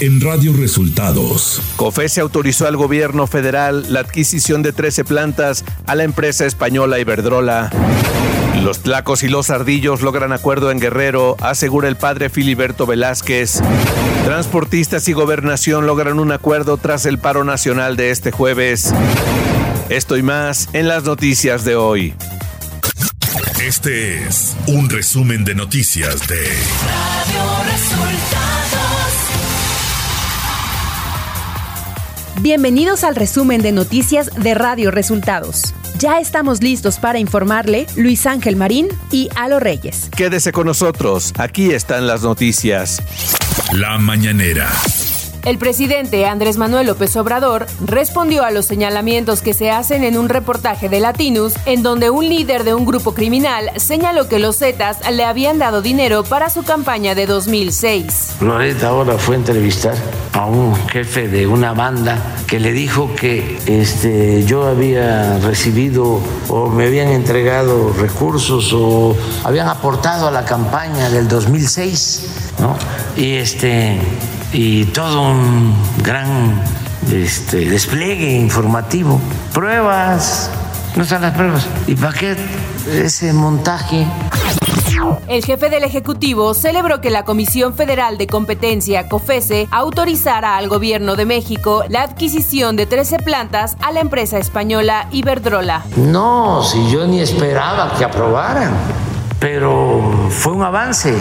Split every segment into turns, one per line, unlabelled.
en Radio Resultados.
COFESE autorizó al gobierno federal la adquisición de 13 plantas a la empresa española Iberdrola. Los tlacos y los ardillos logran acuerdo en Guerrero, asegura el padre Filiberto Velázquez. Transportistas y gobernación logran un acuerdo tras el paro nacional de este jueves. Esto y más en las noticias de hoy.
Este es un resumen de noticias de Radio Resultados.
Bienvenidos al resumen de noticias de Radio Resultados. Ya estamos listos para informarle Luis Ángel Marín y Alo Reyes.
Quédese con nosotros, aquí están las noticias.
La mañanera.
El presidente Andrés Manuel López Obrador respondió a los señalamientos que se hacen en un reportaje de Latinus, en donde un líder de un grupo criminal señaló que los Zetas le habían dado dinero para su campaña de 2006.
Loretta ahora fue a entrevistar a un jefe de una banda que le dijo que este, yo había recibido o me habían entregado recursos o habían aportado a la campaña del 2006, ¿no? Y este y todo un gran este, despliegue informativo. Pruebas, no están las pruebas. ¿Y para qué ese montaje?
El jefe del Ejecutivo celebró que la Comisión Federal de Competencia, COFESE, autorizara al Gobierno de México la adquisición de 13 plantas a la empresa española Iberdrola.
No, si yo ni esperaba que aprobaran, pero fue un avance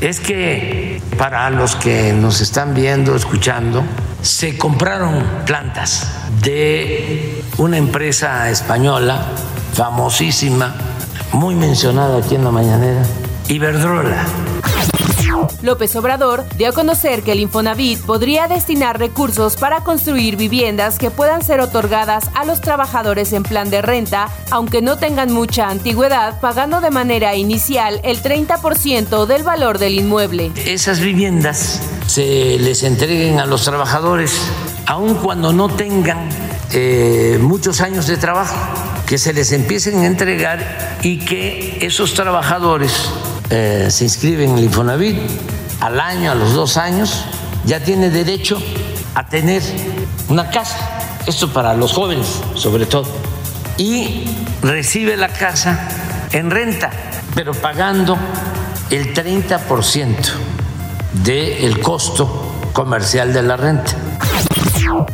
es que para los que nos están viendo, escuchando, se compraron plantas de una empresa española famosísima, muy mencionada aquí en la mañanera, Iberdrola.
López Obrador dio a conocer que el Infonavit podría destinar recursos para construir viviendas que puedan ser otorgadas a los trabajadores en plan de renta, aunque no tengan mucha antigüedad, pagando de manera inicial el 30% del valor del inmueble.
Esas viviendas se les entreguen a los trabajadores, aun cuando no tengan eh, muchos años de trabajo, que se les empiecen a entregar y que esos trabajadores eh, se inscriben en el Infonavit, al año, a los dos años, ya tiene derecho a tener una casa. Esto para los jóvenes, sobre todo. Y recibe la casa en renta, pero pagando el 30% del costo comercial de la renta.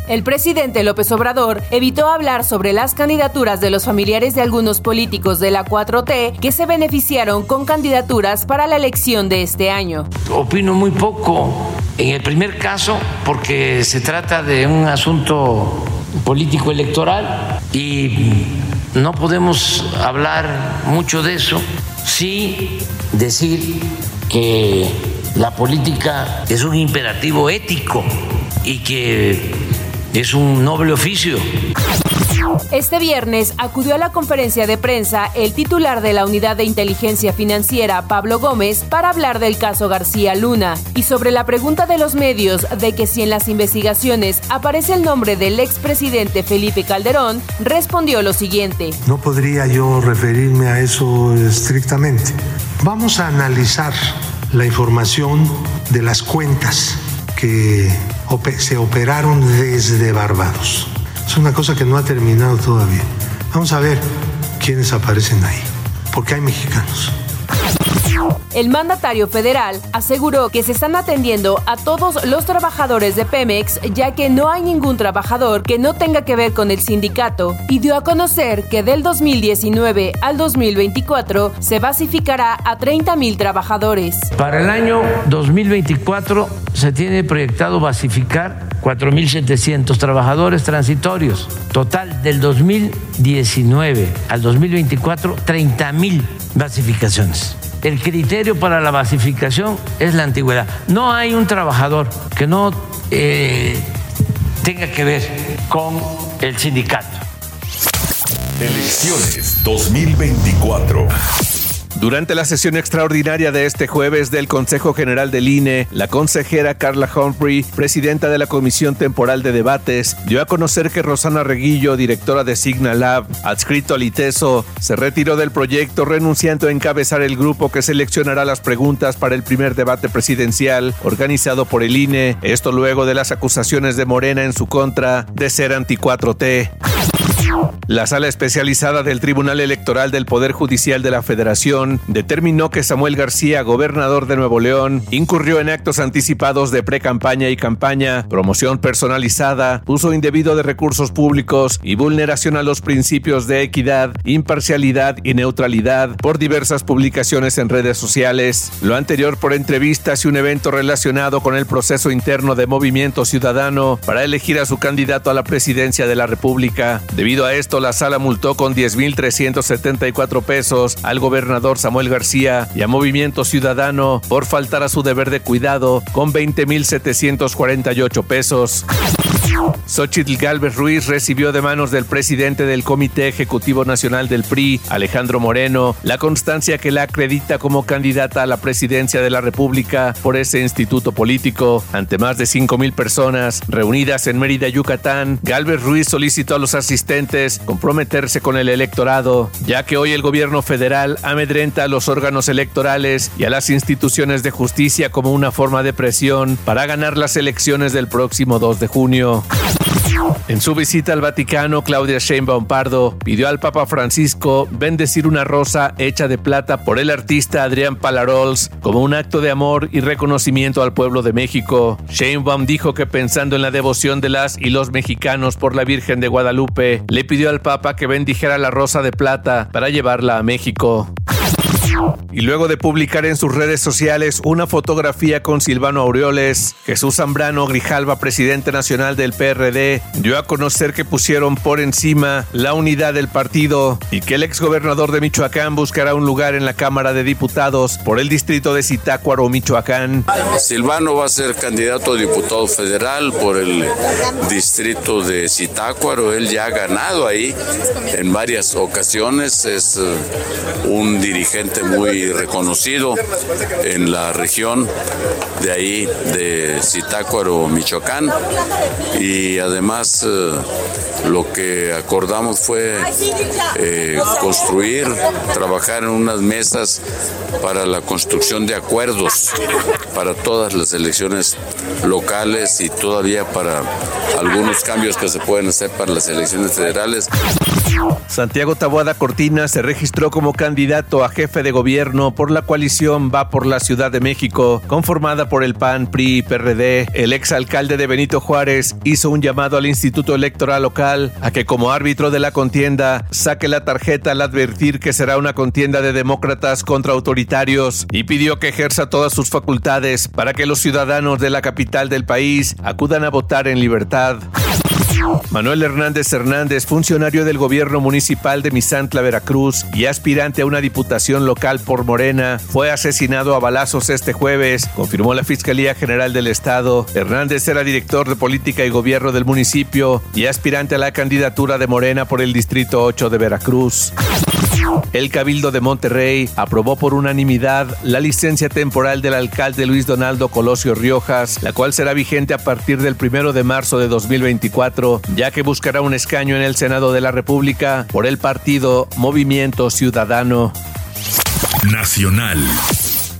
El presidente López Obrador evitó hablar sobre las candidaturas de los familiares de algunos políticos de la 4T que se beneficiaron con candidaturas para la elección de este año.
Opino muy poco en el primer caso porque se trata de un asunto político electoral y no podemos hablar mucho de eso. Sí decir que la política es un imperativo ético y que es un noble oficio.
Este viernes acudió a la conferencia de prensa el titular de la Unidad de Inteligencia Financiera, Pablo Gómez, para hablar del caso García Luna y sobre la pregunta de los medios de que si en las investigaciones aparece el nombre del expresidente Felipe Calderón, respondió lo siguiente.
No podría yo referirme a eso estrictamente. Vamos a analizar la información de las cuentas que se operaron desde Barbados. Es una cosa que no ha terminado todavía. Vamos a ver quiénes aparecen ahí, porque hay mexicanos.
El mandatario federal aseguró que se están atendiendo a todos los trabajadores de Pemex, ya que no hay ningún trabajador que no tenga que ver con el sindicato, y dio a conocer que del 2019 al 2024 se basificará a 30 mil trabajadores.
Para el año 2024 se tiene proyectado basificar 4.700 trabajadores transitorios. Total, del 2019 al 2024, 30.000 basificaciones. El criterio para la basificación es la antigüedad. No hay un trabajador que no eh, tenga que ver con el sindicato.
Elecciones 2024.
Durante la sesión extraordinaria de este jueves del Consejo General del INE, la consejera Carla Humphrey, presidenta de la Comisión Temporal de Debates, dio a conocer que Rosana Reguillo, directora de Signa Lab, adscrito al ITESO, se retiró del proyecto renunciando a encabezar el grupo que seleccionará las preguntas para el primer debate presidencial organizado por el INE, esto luego de las acusaciones de Morena en su contra de ser anti-4T. La sala especializada del Tribunal Electoral del Poder Judicial de la Federación determinó que Samuel García, gobernador de Nuevo León, incurrió en actos anticipados de pre-campaña y campaña, promoción personalizada, uso indebido de recursos públicos y vulneración a los principios de equidad, imparcialidad y neutralidad por diversas publicaciones en redes sociales. Lo anterior por entrevistas y un evento relacionado con el proceso interno de Movimiento Ciudadano para elegir a su candidato a la presidencia de la República. Debido a esto, la sala multó con 10.374 pesos al gobernador Samuel García y a Movimiento Ciudadano por faltar a su deber de cuidado con 20.748 pesos. Xochitl Galvez Ruiz recibió de manos del presidente del Comité Ejecutivo Nacional del PRI, Alejandro Moreno, la constancia que la acredita como candidata a la presidencia de la República por ese instituto político. Ante más de 5.000 personas reunidas en Mérida, Yucatán, Galvez Ruiz solicitó a los asistentes comprometerse con el electorado, ya que hoy el gobierno federal amedrenta a los órganos electorales y a las instituciones de justicia como una forma de presión para ganar las elecciones del próximo 2 de junio. En su visita al Vaticano, Claudia Sheinbaum Pardo pidió al Papa Francisco bendecir una rosa hecha de plata por el artista Adrián Palarols como un acto de amor y reconocimiento al pueblo de México. Sheinbaum dijo que pensando en la devoción de las y los mexicanos por la Virgen de Guadalupe, le pidió al Papa que bendijera la rosa de plata para llevarla a México. Y luego de publicar en sus redes sociales una fotografía con Silvano Aureoles, Jesús Zambrano Grijalva, presidente nacional del PRD, dio a conocer que pusieron por encima la unidad del partido y que el exgobernador de Michoacán buscará un lugar en la Cámara de Diputados por el distrito de Zitácuaro, Michoacán.
Silvano va a ser candidato a diputado federal por el distrito de Zitácuaro. Él ya ha ganado ahí en varias ocasiones. Es eh, un dirigente muy reconocido en la región de ahí, de Zitácuaro, Michoacán. Y además eh, lo que acordamos fue eh, construir, trabajar en unas mesas para la construcción de acuerdos para todas las elecciones locales y todavía para algunos cambios que se pueden hacer para las elecciones federales.
Santiago Taboada Cortina se registró como candidato a jefe de gobierno por la coalición Va por la Ciudad de México, conformada por el PAN, PRI y PRD. El exalcalde de Benito Juárez hizo un llamado al Instituto Electoral Local a que como árbitro de la contienda saque la tarjeta al advertir que será una contienda de demócratas contra autoritarios y pidió que ejerza todas sus facultades para que los ciudadanos de la capital del país acudan a votar en libertad. Manuel Hernández Hernández, funcionario del gobierno municipal de Misantla, Veracruz y aspirante a una diputación local por Morena, fue asesinado a balazos este jueves, confirmó la Fiscalía General del Estado. Hernández era director de política y gobierno del municipio y aspirante a la candidatura de Morena por el Distrito 8 de Veracruz. El Cabildo de Monterrey aprobó por unanimidad la licencia temporal del alcalde Luis Donaldo Colosio Riojas, la cual será vigente a partir del primero de marzo de 2024, ya que buscará un escaño en el Senado de la República por el partido Movimiento Ciudadano.
Nacional.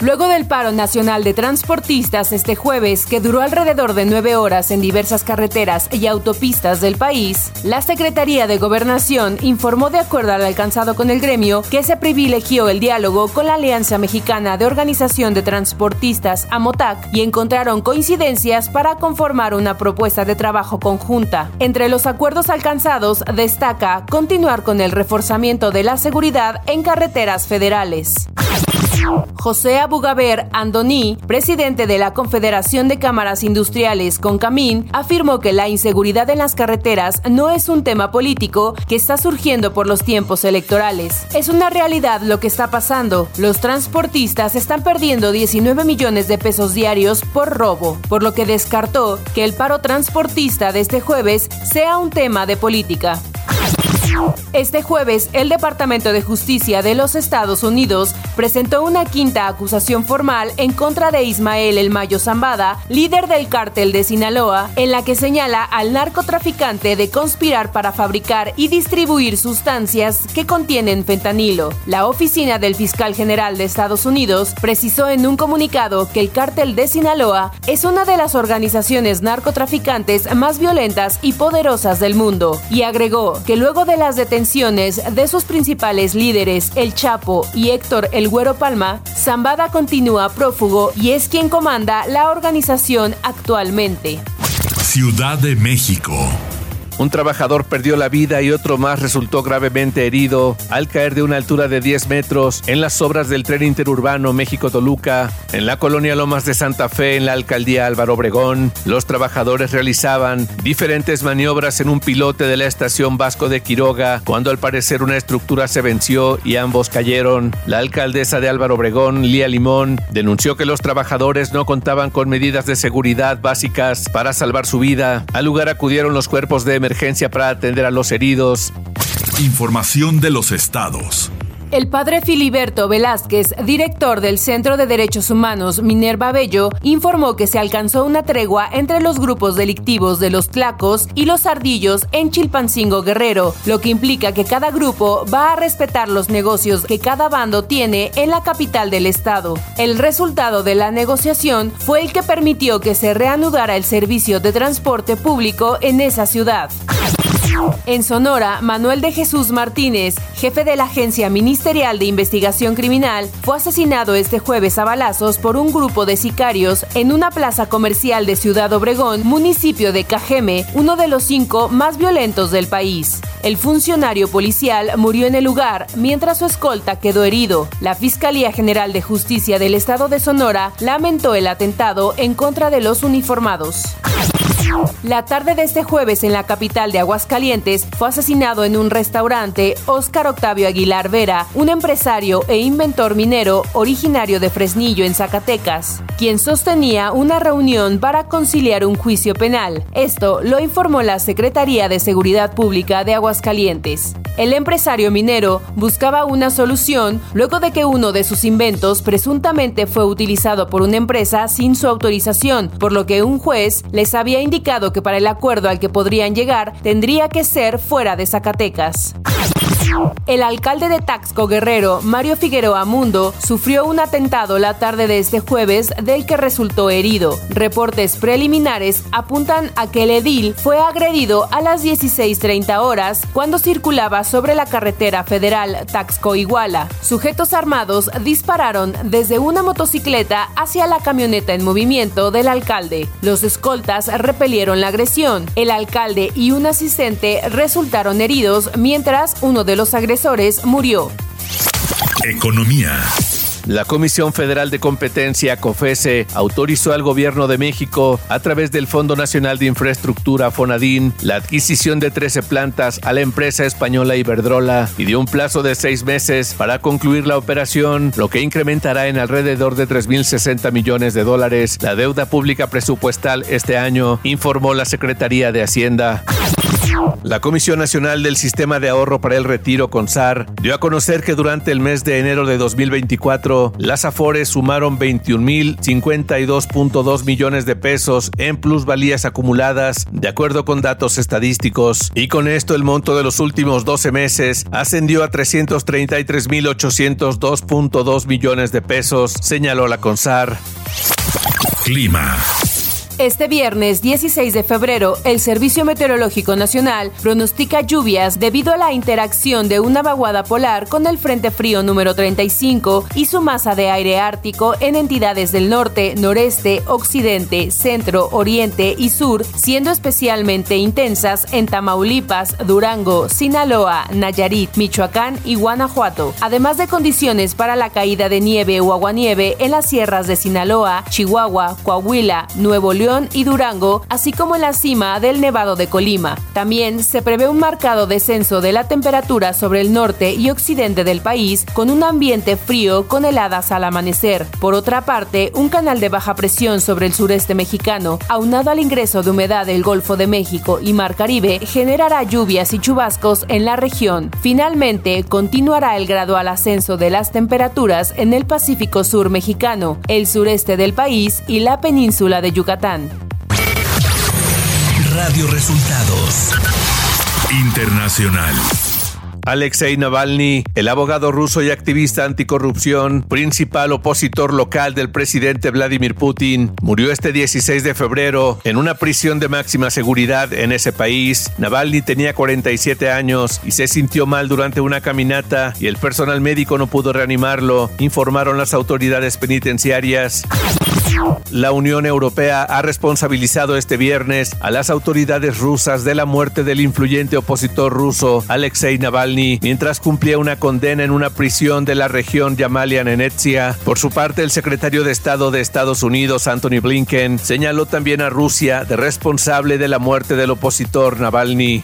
Luego del paro nacional de transportistas este jueves, que duró alrededor de nueve horas en diversas carreteras y autopistas del país, la Secretaría de Gobernación informó de acuerdo al alcanzado con el gremio que se privilegió el diálogo con la Alianza Mexicana de Organización de Transportistas, AMOTAC, y encontraron coincidencias para conformar una propuesta de trabajo conjunta. Entre los acuerdos alcanzados destaca continuar con el reforzamiento de la seguridad en carreteras federales. José Abugaber Andoni, presidente de la Confederación de Cámaras Industriales Concamín, afirmó que la inseguridad en las carreteras no es un tema político que está surgiendo por los tiempos electorales. Es una realidad lo que está pasando. Los transportistas están perdiendo 19 millones de pesos diarios por robo, por lo que descartó que el paro transportista de este jueves sea un tema de política. Este jueves, el Departamento de Justicia de los Estados Unidos presentó una quinta acusación formal en contra de Ismael El Mayo Zambada, líder del cártel de Sinaloa, en la que señala al narcotraficante de conspirar para fabricar y distribuir sustancias que contienen fentanilo. La oficina del fiscal general de Estados Unidos precisó en un comunicado que el cártel de Sinaloa es una de las organizaciones narcotraficantes más violentas y poderosas del mundo y agregó que luego de las detenciones de sus principales líderes, El Chapo y Héctor El Güero Palma, Zambada continúa prófugo y es quien comanda la organización actualmente.
Ciudad de México.
Un trabajador perdió la vida y otro más resultó gravemente herido al caer de una altura de 10 metros en las obras del tren interurbano México-Toluca, en la colonia Lomas de Santa Fe, en la alcaldía Álvaro Obregón. Los trabajadores realizaban diferentes maniobras en un pilote de la estación Vasco de Quiroga cuando al parecer una estructura se venció y ambos cayeron. La alcaldesa de Álvaro Obregón, Lía Limón, denunció que los trabajadores no contaban con medidas de seguridad básicas para salvar su vida. Al lugar acudieron los cuerpos de emergencia para atender a los heridos.
Información de los estados.
El padre Filiberto Velázquez, director del Centro de Derechos Humanos Minerva Bello, informó que se alcanzó una tregua entre los grupos delictivos de los Tlacos y los Ardillos en Chilpancingo Guerrero, lo que implica que cada grupo va a respetar los negocios que cada bando tiene en la capital del estado. El resultado de la negociación fue el que permitió que se reanudara el servicio de transporte público en esa ciudad. En Sonora, Manuel de Jesús Martínez, jefe de la Agencia Ministerial de Investigación Criminal, fue asesinado este jueves a balazos por un grupo de sicarios en una plaza comercial de Ciudad Obregón, municipio de Cajeme, uno de los cinco más violentos del país. El funcionario policial murió en el lugar, mientras su escolta quedó herido. La Fiscalía General de Justicia del Estado de Sonora lamentó el atentado en contra de los uniformados. La tarde de este jueves en la capital de Aguascalientes fue asesinado en un restaurante Óscar Octavio Aguilar Vera, un empresario e inventor minero originario de Fresnillo en Zacatecas, quien sostenía una reunión para conciliar un juicio penal. Esto lo informó la Secretaría de Seguridad Pública de Aguascalientes. El empresario minero buscaba una solución luego de que uno de sus inventos presuntamente fue utilizado por una empresa sin su autorización, por lo que un juez les había indicado que para el acuerdo al que podrían llegar tendría que ser fuera de Zacatecas. El alcalde de Taxco Guerrero, Mario Figueroa Mundo, sufrió un atentado la tarde de este jueves del que resultó herido. Reportes preliminares apuntan a que el edil fue agredido a las 16.30 horas cuando circulaba sobre la carretera federal Taxco-Iguala. Sujetos armados dispararon desde una motocicleta hacia la camioneta en movimiento del alcalde. Los escoltas repelieron la agresión. El alcalde y un asistente resultaron heridos mientras uno de los los agresores murió.
Economía.
La Comisión Federal de Competencia, COFESE, autorizó al Gobierno de México, a través del Fondo Nacional de Infraestructura, FONADIN, la adquisición de 13 plantas a la empresa española Iberdrola y dio un plazo de seis meses para concluir la operación, lo que incrementará en alrededor de 3.060 millones de dólares la deuda pública presupuestal este año, informó la Secretaría de Hacienda. La Comisión Nacional del Sistema de Ahorro para el Retiro, CONSAR, dio a conocer que durante el mes de enero de 2024, las AFORES sumaron 21.052.2 millones de pesos en plusvalías acumuladas, de acuerdo con datos estadísticos, y con esto el monto de los últimos 12 meses ascendió a 333.802.2 millones de pesos, señaló la CONSAR.
Clima.
Este viernes 16 de febrero, el Servicio Meteorológico Nacional pronostica lluvias debido a la interacción de una vaguada polar con el Frente Frío número 35 y su masa de aire ártico en entidades del norte, noreste, occidente, centro, oriente y sur, siendo especialmente intensas en Tamaulipas, Durango, Sinaloa, Nayarit, Michoacán y Guanajuato, además de condiciones para la caída de nieve o aguanieve en las sierras de Sinaloa, Chihuahua, Coahuila, Nuevo León, Y Durango, así como en la cima del Nevado de Colima. También se prevé un marcado descenso de la temperatura sobre el norte y occidente del país, con un ambiente frío con heladas al amanecer. Por otra parte, un canal de baja presión sobre el sureste mexicano, aunado al ingreso de humedad del Golfo de México y Mar Caribe, generará lluvias y chubascos en la región. Finalmente, continuará el gradual ascenso de las temperaturas en el Pacífico Sur mexicano, el sureste del país y la península de Yucatán.
Radio Resultados Internacional.
Alexei Navalny, el abogado ruso y activista anticorrupción, principal opositor local del presidente Vladimir Putin, murió este 16 de febrero en una prisión de máxima seguridad en ese país. Navalny tenía 47 años y se sintió mal durante una caminata y el personal médico no pudo reanimarlo, informaron las autoridades penitenciarias. La Unión Europea ha responsabilizado este viernes a las autoridades rusas de la muerte del influyente opositor ruso Alexei Navalny mientras cumplía una condena en una prisión de la región Yamalia Nenetsia. Por su parte, el secretario de Estado de Estados Unidos, Anthony Blinken, señaló también a Rusia de responsable de la muerte del opositor Navalny.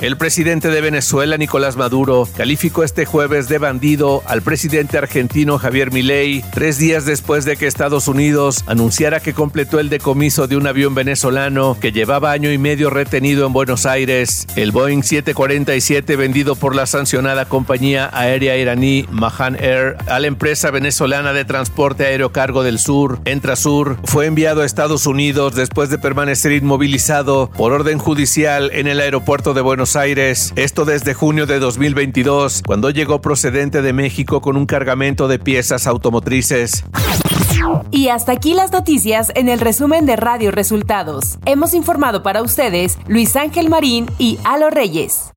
El presidente de Venezuela, Nicolás Maduro, calificó este jueves de bandido al presidente argentino Javier Milei, tres días después de que Estados Unidos anunciara que completó el decomiso de un avión venezolano que llevaba año y medio retenido en Buenos Aires. El Boeing 747 vendido por la sancionada compañía aérea iraní Mahan Air a la empresa venezolana de transporte aéreo cargo del sur, Entrasur, fue enviado a Estados Unidos después de permanecer inmovilizado por orden judicial en el aeropuerto de Buenos Aires, esto desde junio de 2022, cuando llegó procedente de México con un cargamento de piezas automotrices.
Y hasta aquí las noticias en el resumen de Radio Resultados. Hemos informado para ustedes Luis Ángel Marín y Alo Reyes.